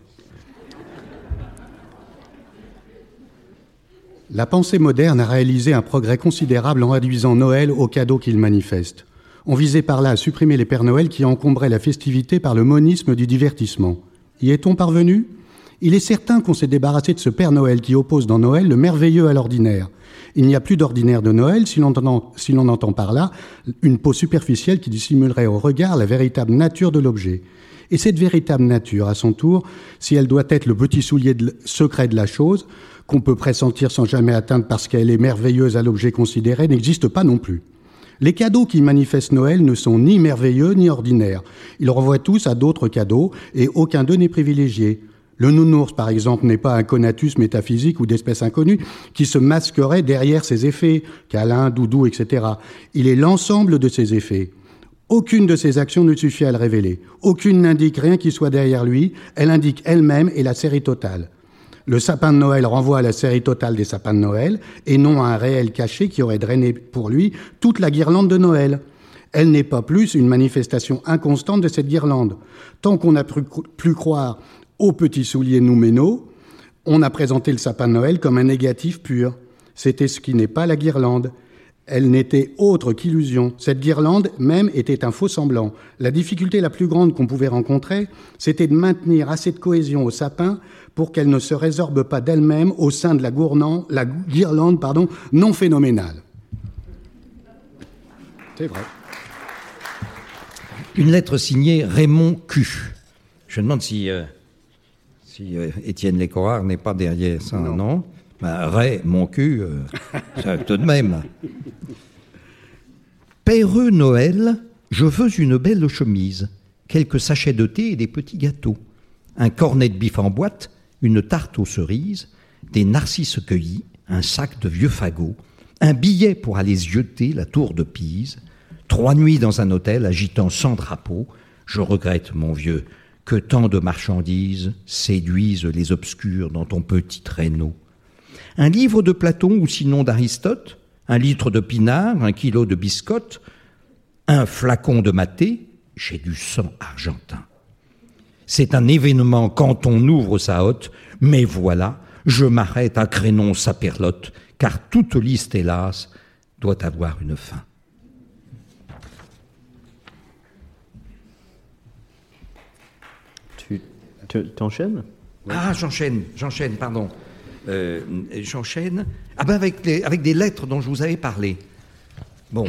La pensée moderne a réalisé un progrès considérable en réduisant Noël aux cadeaux qu'il manifeste. On visait par là à supprimer les Pères Noël qui encombraient la festivité par le monisme du divertissement. Y est-on parvenu? Il est certain qu'on s'est débarrassé de ce Père Noël qui oppose dans Noël le merveilleux à l'ordinaire. Il n'y a plus d'ordinaire de Noël si l'on entend, par là une peau superficielle qui dissimulerait au regard la véritable nature de l'objet. Et cette véritable nature, à son tour, si elle doit être le petit soulier secret de la chose, qu'on peut pressentir sans jamais atteindre parce qu'elle est merveilleuse à l'objet considéré, n'existe pas non plus. Les cadeaux qui manifestent Noël ne sont ni merveilleux ni ordinaires. Ils renvoient tous à d'autres cadeaux et aucun d'eux n'est privilégié. Le nounours, par exemple, n'est pas un conatus métaphysique ou d'espèce inconnue qui se masquerait derrière ses effets, câlin, doudou, etc. Il est l'ensemble de ses effets. Aucune de ses actions ne suffit à le révéler. Aucune n'indique rien qui soit derrière lui. Elle indique elle-même et la série totale. Le sapin de Noël renvoie à la série totale des sapins de Noël et non à un réel cachet qui aurait drainé pour lui toute la guirlande de Noël. Elle n'est pas plus une manifestation inconstante de cette guirlande. Tant qu'on a pu, plus croire aux petits souliers nouménaux, on a présenté le sapin de Noël comme un négatif pur. C'était ce qui n'est pas la guirlande. Elle n'était autre qu'illusion. Cette guirlande même était un faux semblant. La difficulté la plus grande qu'on pouvait rencontrer, c'était de maintenir assez de cohésion au sapin pour qu'elle ne se résorbe pas d'elle-même au sein de la, gournant, la guirlande pardon, non phénoménale. C'est vrai. Une lettre signée Raymond Q. Je demande si, euh, si euh, Étienne Lécorard n'est pas derrière ça, non, non? Ben, Ray, mon cul, euh, <laughs> tout de même. Péreux Noël, je veux une belle chemise, quelques sachets de thé et des petits gâteaux, un cornet de bif en boîte, une tarte aux cerises, des narcisses cueillis, un sac de vieux fagots, un billet pour aller zioter la tour de Pise, trois nuits dans un hôtel agitant sans drapeau. Je regrette, mon vieux, que tant de marchandises séduisent les obscurs dans ton petit traîneau. Un livre de Platon ou sinon d'Aristote, un litre de pinard, un kilo de biscotte, un flacon de maté, j'ai du sang argentin. C'est un événement quand on ouvre sa hotte, mais voilà, je m'arrête à Crénon sa perlotte, car toute liste, hélas, doit avoir une fin. T'enchaînes Ah, j'enchaîne, j'enchaîne, pardon. Euh, j'enchaîne. Ah ben avec, les- avec des lettres dont je vous avais parlé. Bon,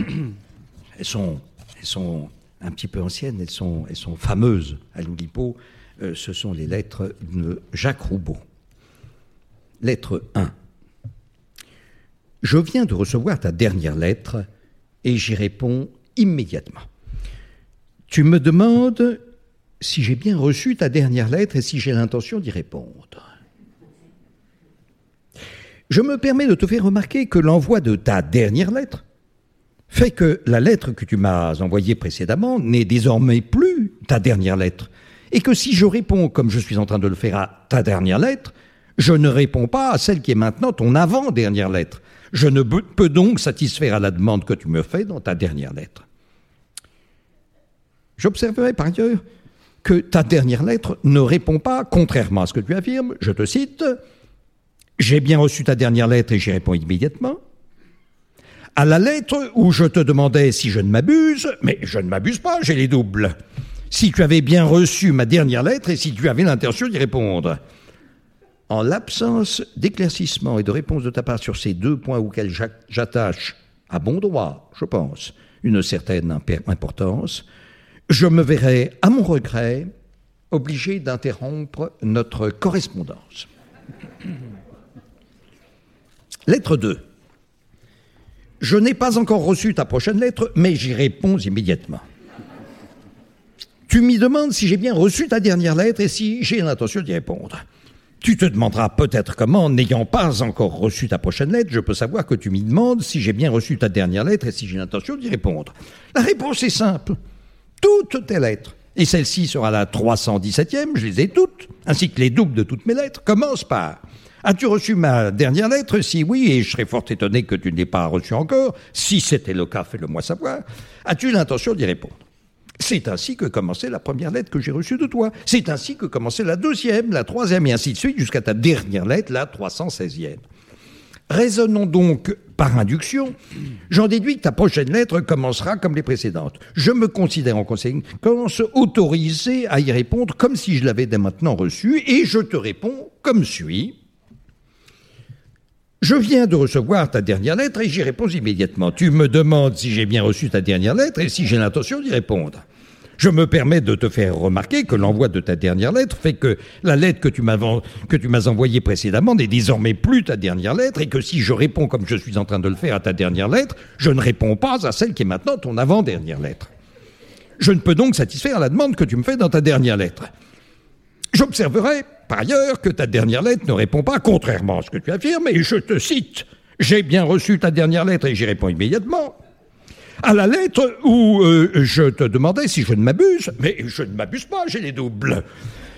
elles sont, elles sont un petit peu anciennes, elles sont, elles sont fameuses à l'Oulipo. Euh, ce sont les lettres de Jacques Roubaud. Lettre 1. Je viens de recevoir ta dernière lettre et j'y réponds immédiatement. Tu me demandes si j'ai bien reçu ta dernière lettre et si j'ai l'intention d'y répondre. Je me permets de te faire remarquer que l'envoi de ta dernière lettre fait que la lettre que tu m'as envoyée précédemment n'est désormais plus ta dernière lettre, et que si je réponds comme je suis en train de le faire à ta dernière lettre, je ne réponds pas à celle qui est maintenant ton avant-dernière lettre. Je ne peux- donc satisfaire à la demande que tu me fais dans ta dernière lettre. J'observerai par ailleurs que ta dernière lettre ne répond pas, contrairement à ce que tu affirmes, je te cite, J'ai bien reçu ta dernière lettre et j'y réponds immédiatement. À la lettre où je te demandais si je ne m'abuse, mais je ne m'abuse pas, j'ai les doubles. Si tu avais bien reçu ma dernière lettre et si tu avais l'intention d'y répondre. En l'absence d'éclaircissement et de réponse de ta part sur ces deux points auxquels j'a- j'attache, à bon droit, je pense, une certaine importance, je me verrai, à mon regret, obligé d'interrompre notre correspondance. <clears throat> Lettre 2. Je n'ai pas encore reçu ta prochaine lettre, mais j'y réponds immédiatement. Tu m'y demandes si j'ai bien reçu ta dernière lettre et si j'ai l'intention d'y répondre. Tu te demanderas peut-être comment, n'ayant pas encore reçu ta prochaine lettre, je peux savoir que tu m'y demandes si j'ai bien reçu ta dernière lettre et si j'ai l'intention d'y répondre. La réponse est simple. Toutes tes lettres, et celle-ci sera la 317e, je les ai toutes, ainsi que les doubles de toutes mes lettres, commencent par As-tu reçu ma dernière lettre? Si oui, et je serais fort étonné que tu ne l'aies pas reçue encore, si c'était le cas, fais-le-moi savoir, as-tu l'intention d'y répondre? C'est ainsi que commençait la première lettre que j'ai reçue de toi. C'est ainsi que commençait la deuxième, la troisième, et ainsi de suite, jusqu'à ta dernière lettre, la 316e. Raisonnons donc par induction. J'en déduis que ta prochaine lettre commencera comme les précédentes. Je me considère en conséquence autorisé à y répondre comme si je l'avais dès maintenant reçue, et je te réponds comme suit. Je viens de recevoir ta dernière lettre et j'y réponds immédiatement. Tu me demandes si j'ai bien reçu ta dernière lettre et si j'ai l'intention d'y répondre. Je me permets de te faire remarquer que l'envoi de ta dernière lettre fait que la lettre que tu m'as envoyée précédemment n'est désormais plus ta dernière lettre et que si je réponds comme je suis en train de le faire à ta dernière lettre, je ne réponds pas à celle qui est maintenant ton avant-dernière lettre. Je ne peux donc satisfaire la demande que tu me fais dans ta dernière lettre. J'observerai, par ailleurs, que ta dernière lettre ne répond pas, contrairement à ce que tu affirmes, et je te cite J'ai bien reçu ta dernière lettre et j'y réponds immédiatement. À la lettre où euh, je te demandais si je ne m'abuse, mais je ne m'abuse pas, j'ai les doubles.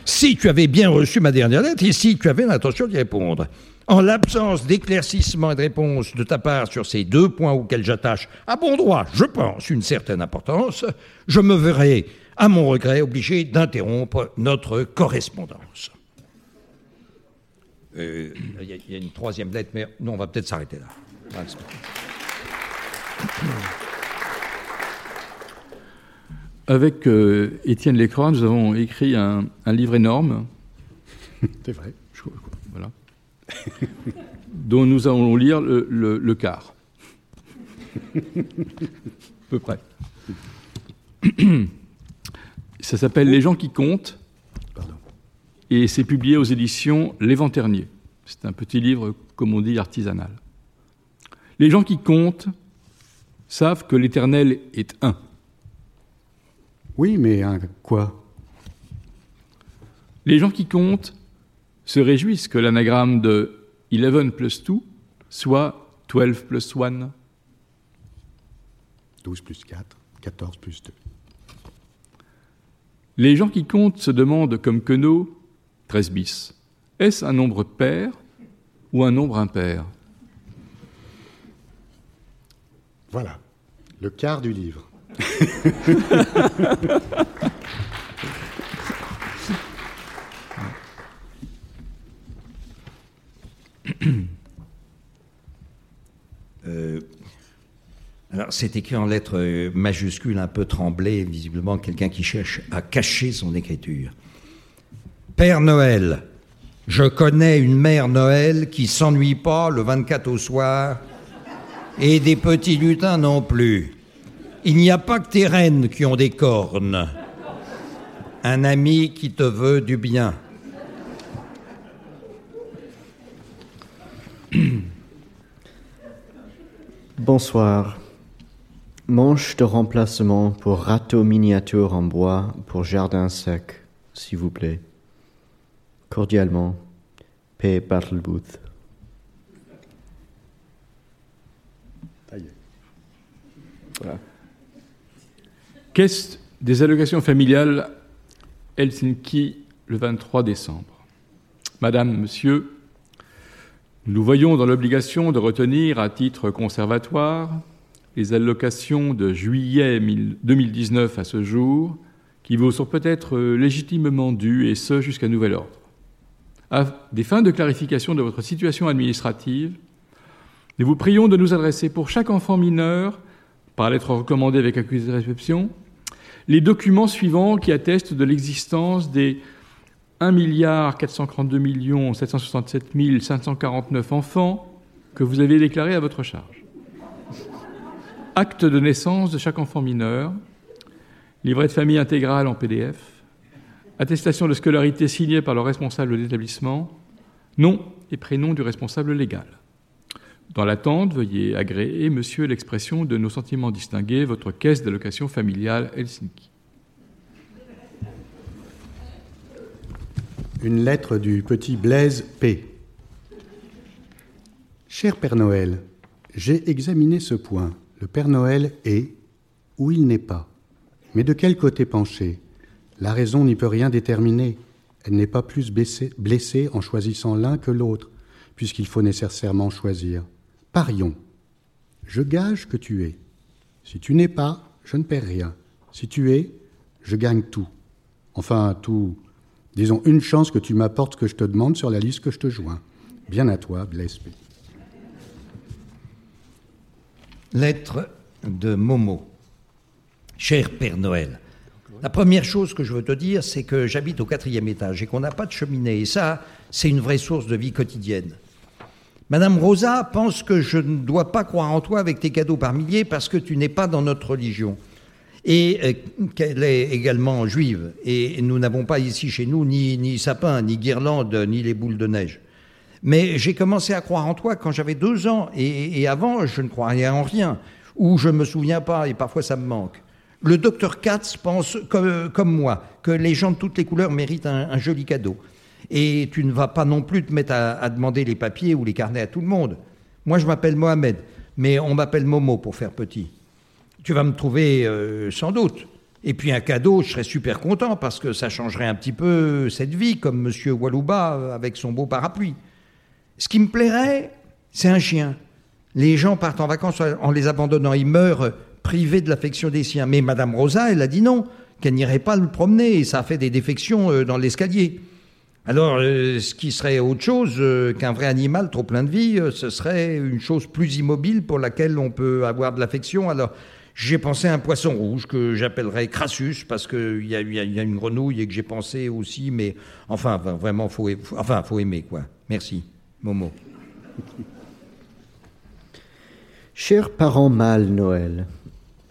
Si tu avais bien reçu ma dernière lettre et si tu avais l'intention d'y répondre. En l'absence d'éclaircissement et de réponse de ta part sur ces deux points auxquels j'attache à bon droit, je pense, une certaine importance, je me verrai, à mon regret, obligé d'interrompre notre correspondance. Euh, Il y, a- une troisième lettre, mais non, on va peut-être s'arrêter là. Avec euh, Étienne Lécroix, nous avons écrit un, un livre énorme, <laughs> C'est vrai. je- voilà, dont nous allons lire le, le- le quart. à peu près. <clears throat> Ça s'appelle Les gens qui comptent Pardon. et c'est publié aux éditions L'Éventernier. C'est un petit livre, comme on dit, artisanal. Les gens qui comptent savent que l'Éternel est un. Oui, mais un quoi? Les gens qui comptent se réjouissent que l'anagramme de 11 plus 2 soit 12 plus 1. 12 plus 4, 14 plus 2. Les gens qui comptent se demandent, comme Queneau, 13 bis, est-ce un nombre pair ou un nombre impair? Voilà, le quart du livre. Alors, c'est écrit en lettres euh, majuscules un peu tremblées, visiblement quelqu'un qui cherche à cacher son écriture. Père Noël, je connais une mère Noël qui s'ennuie pas le 24 au soir, et des petits lutins non plus. Il n'y a pas que tes reines qui ont des cornes. Un ami qui te veut du bien. <clears throat> Bonsoir. Manche de remplacement pour râteau miniature en bois pour jardin sec, s'il vous plaît. Cordialement, P. Bartlebooth. Voilà. Caisse des allocations familiales Helsinki le 23 décembre? Madame, Monsieur, nous voyons dans l'obligation de retenir à titre conservatoire les allocations de juillet 2019 à ce jour, qui vous sont peut-être légitimement dues, et ce jusqu'à nouvel ordre. À des fins de clarification de votre situation administrative, nous vous prions de nous adresser pour chaque enfant mineur, par lettre recommandée avec accusé de réception, les documents suivants qui attestent de l'existence des 1 432 767 549 enfants que vous avez déclarés à votre charge. Acte de naissance de chaque enfant mineur, livret de famille intégral en PDF, attestation de scolarité signée par le responsable de l'établissement, nom et prénom du responsable légal. Dans l'attente, veuillez agréer, monsieur, l'expression de nos sentiments distingués, votre caisse d'allocation familiale Helsinki. Une lettre du petit Blaise P. Cher Père Noël, j'ai examiné ce point. Le Père Noël est ou il n'est pas. Mais de quel côté pencher? La raison n'y peut rien déterminer. Elle n'est pas plus blessée en choisissant l'un que l'autre, puisqu'il faut nécessairement choisir. Parions. Je gage que tu es. Si tu n'es pas, je ne perds rien. Si tu es, je gagne tout. Enfin, tout. Disons une chance que tu m'apportes que je te demande sur la liste que je te joins. Bien à toi, Blaise P. Lettre de Momo. Cher Père Noël, la première chose que je veux te dire, c'est que j'habite au quatrième étage et qu'on n'a pas de cheminée. Et ça, c'est une vraie source de vie quotidienne. Madame Rosa pense que je ne dois pas croire en toi avec tes cadeaux par milliers parce que tu n'es pas dans notre religion. Et euh, qu'elle est également juive. Et nous n'avons pas ici chez nous ni, ni sapin, ni guirlande, ni les boules de neige. Mais j'ai commencé à croire en toi quand j'avais deux ans. Et, avant, je ne croyais en rien. Ou je ne me souviens pas, et parfois ça me manque. Le docteur Katz pense, comme, moi, que les gens de toutes les couleurs méritent un joli cadeau. Et tu ne vas pas non plus te mettre à, demander les papiers ou les carnets à tout le monde. Moi, je m'appelle Mohamed, mais on m'appelle Momo pour faire petit. Tu vas me trouver euh, sans doute. Et puis un cadeau, je serais super content parce que ça changerait un petit peu cette vie, comme Monsieur Walouba euh, avec son beau parapluie. Ce qui me plairait, c'est un chien. Les gens partent en vacances en les abandonnant, ils meurent privés de l'affection des siens. Mais Madame Rosa, elle a dit non, qu'elle n'irait pas le promener, et ça a fait des défections euh, dans l'escalier. Alors, euh, ce qui serait autre chose euh, qu'un vrai animal trop plein de vie, euh, ce serait une chose plus immobile pour laquelle on peut avoir de l'affection. Alors, j'ai pensé à un poisson rouge que j'appellerais Crassus parce qu'il y, a, une grenouille et que j'ai pensé aussi, mais enfin, vraiment, faut, enfin, faut aimer, quoi. Merci, Momo. Cher parent mâle Noël,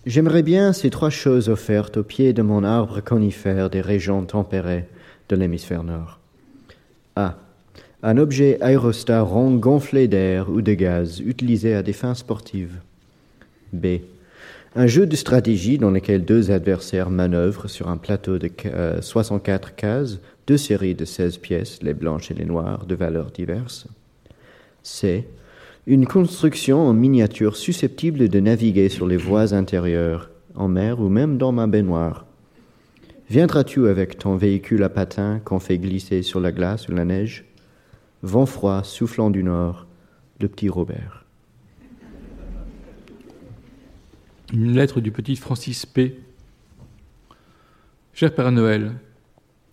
j'aimerais bien ces trois choses offertes au pied de mon arbre conifère des régions tempérées de l'hémisphère nord. A. Un objet aérostat rond gonflé d'air ou de gaz utilisé à des fins sportives. B. Un jeu de stratégie dans lequel deux adversaires manœuvrent sur un plateau de 64 euh, cases, deux séries de 16 pièces, les blanches et les noires, de valeurs diverses. C. Une construction en miniature susceptible de naviguer sur les voies intérieures, en mer ou même dans ma baignoire. Viendras-tu avec ton véhicule à patins qu'on fait glisser sur la glace ou la neige? Vent froid soufflant du nord, le petit Robert. Une lettre du petit Francis P. Cher Père Noël,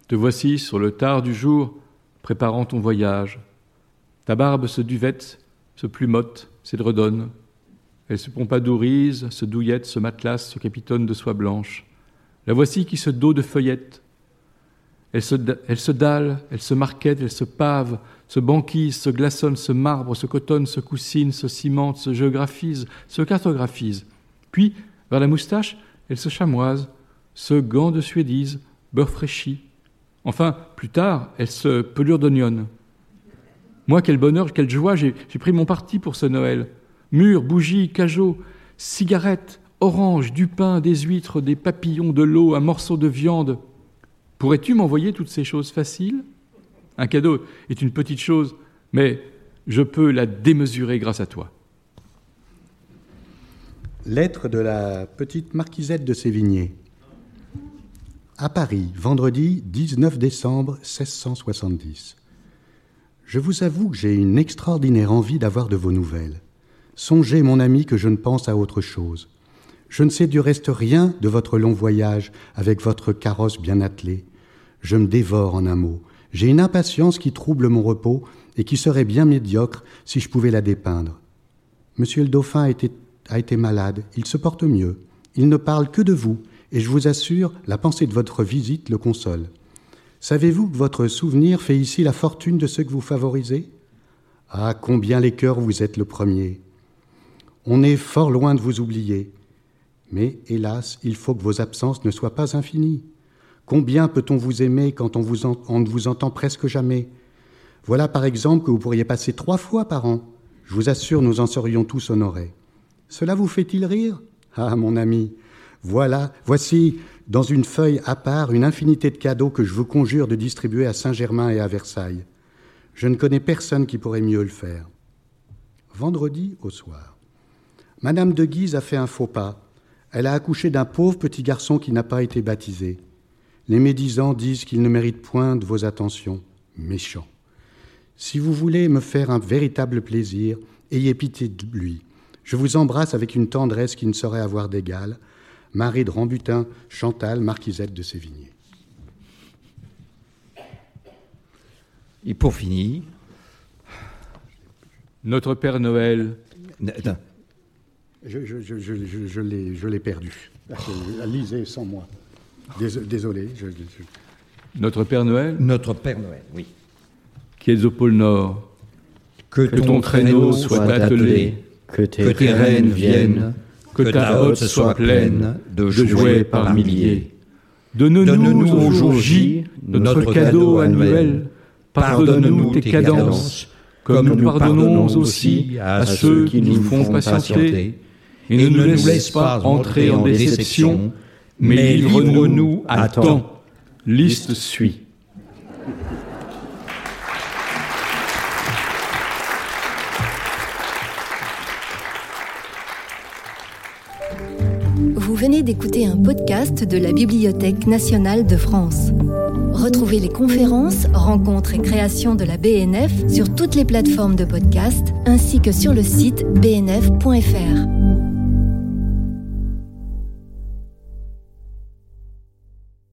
te voici sur le tard du jour préparant ton voyage. Ta barbe se duvette, se plumote, s'édredonne. Elle se pompadourise, se douillette, se matelasse, se capitone de soie blanche. La voici qui se dos de feuillettes. Elle se, elle se dalle, elle se marquette, elle se pave, se banquise, se glaçonne, se marbre, se cotonne, se coussine, se cimente, se géographise, se cartographise. Puis, vers la moustache, elle se chamoise, se gant de suédise, beurre fraîchi. Enfin, plus tard, elle se pelure d'oignon. Moi, quel bonheur, quelle joie, j'ai pris mon parti pour ce Noël. Murs, bougies, cajots, cigarettes, oranges, du pain, des huîtres, des papillons, de l'eau, un morceau de viande. Pourrais-tu m'envoyer toutes ces choses faciles? Un cadeau est une petite chose, mais je peux la démesurer grâce à toi. Lettre de la petite marquisette de Sévigné. À Paris, vendredi 19 décembre 1670. Je vous avoue que j'ai une extraordinaire envie d'avoir de vos nouvelles. Songez, mon ami, que je ne pense à autre chose. Je ne sais du reste rien de votre long voyage avec votre carrosse bien attelée. Je me dévore en un mot. J'ai une impatience qui trouble mon repos et qui serait bien médiocre si je pouvais la dépeindre. Monsieur le dauphin a été, a été malade, il se porte mieux. Il ne parle que de vous, et je vous assure, la pensée de votre visite le console. Savez-vous que votre souvenir fait ici la fortune de ceux que vous favorisez? Ah, combien les cœurs vous êtes le premier On est fort loin de vous oublier. Mais hélas, il faut que vos absences ne soient pas infinies. Combien peut-on vous aimer quand on, ne vous entend presque jamais? Voilà par exemple que vous pourriez passer trois fois par an. Je vous assure, nous en serions tous honorés. Cela vous fait-il rire? Ah, mon ami, voilà, voici dans une feuille à part une infinité de cadeaux que je vous conjure de distribuer à Saint-Germain et à Versailles. Je ne connais personne qui pourrait mieux le faire. Vendredi au soir. Madame de Guise a fait un faux pas. Elle a accouché d'un pauvre petit garçon qui n'a pas été baptisé. Les médisants disent qu'il ne mérite point de vos attentions. Méchant. Si vous voulez me faire un véritable plaisir, ayez pitié de lui. Je vous embrasse avec une tendresse qui ne saurait avoir d'égal. Marie de Rambutin, Chantal, marquisette de Sévigné. Et pour finir, Notre Père Noël. Je, je, je, je l'ai perdu. Lisez sans moi. Désolé. Notre Père Noël Notre Père Noël, oui. Qui est au pôle Nord. Que, que ton, traîneau soit attelé, que tes, que tes reines viennent, que ta hotte soit pleine de jouets par milliers. Donne-nous au jour J notre cadeau annuel. Pardonne-nous tes cadences, comme nous pardonnons aussi à ceux qui nous font patienter. Et ne nous laisse pas entrer en déception, mais livre-nous à temps. Liste suit. Vous venez d'écouter un podcast de la Bibliothèque nationale de France. Retrouvez les conférences, rencontres et créations de la BNF sur toutes les plateformes de podcast ainsi que sur le site bnf.fr.